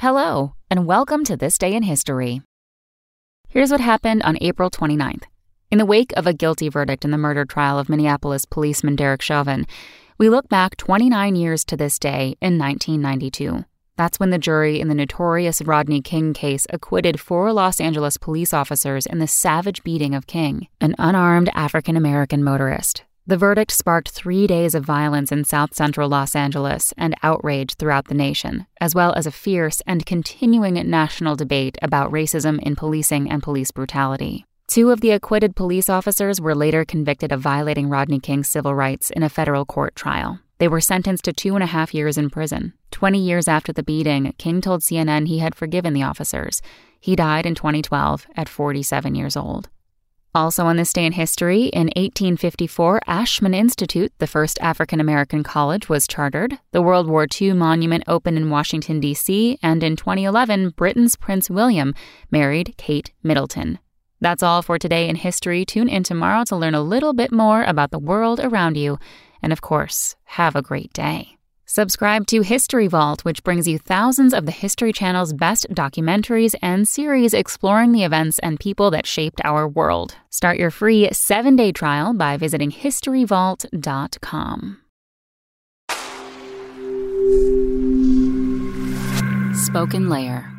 Hello, and welcome to This Day in History. Here's what happened on April 29th. In the wake of a guilty verdict in the murder trial of Minneapolis policeman Derek Chauvin, we look back 29 years to this day in 1992. That's when the jury in the notorious Rodney King case acquitted four Los Angeles police officers in the savage beating of King, an unarmed African American motorist. The verdict sparked three days of violence in south central Los Angeles and outrage throughout the nation, as well as a fierce and continuing national debate about racism in policing and police brutality. Two of the acquitted police officers were later convicted of violating Rodney King's civil rights in a federal court trial. They were sentenced to two and a half years in prison. Twenty years after the beating, King told CNN he had forgiven the officers. He died in 2012 at 47 years old. Also on this day in history, in 1854, Ashmun Institute, the first African American college, was chartered. The World War II monument opened in Washington, D.C., and in 2011, Britain's Prince William married Kate Middleton. That's all for today in history. Tune in tomorrow to learn a little bit more about the world around you. And of course, have a great day. Subscribe to History Vault, which brings you thousands of the History Channel's best documentaries and series exploring the events and people that shaped our world. Start your free seven day trial by visiting historyvault.com. Spoken Layer.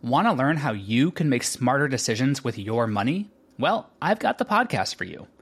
Want to learn how you can make smarter decisions with your money? Well, I've got the podcast for you.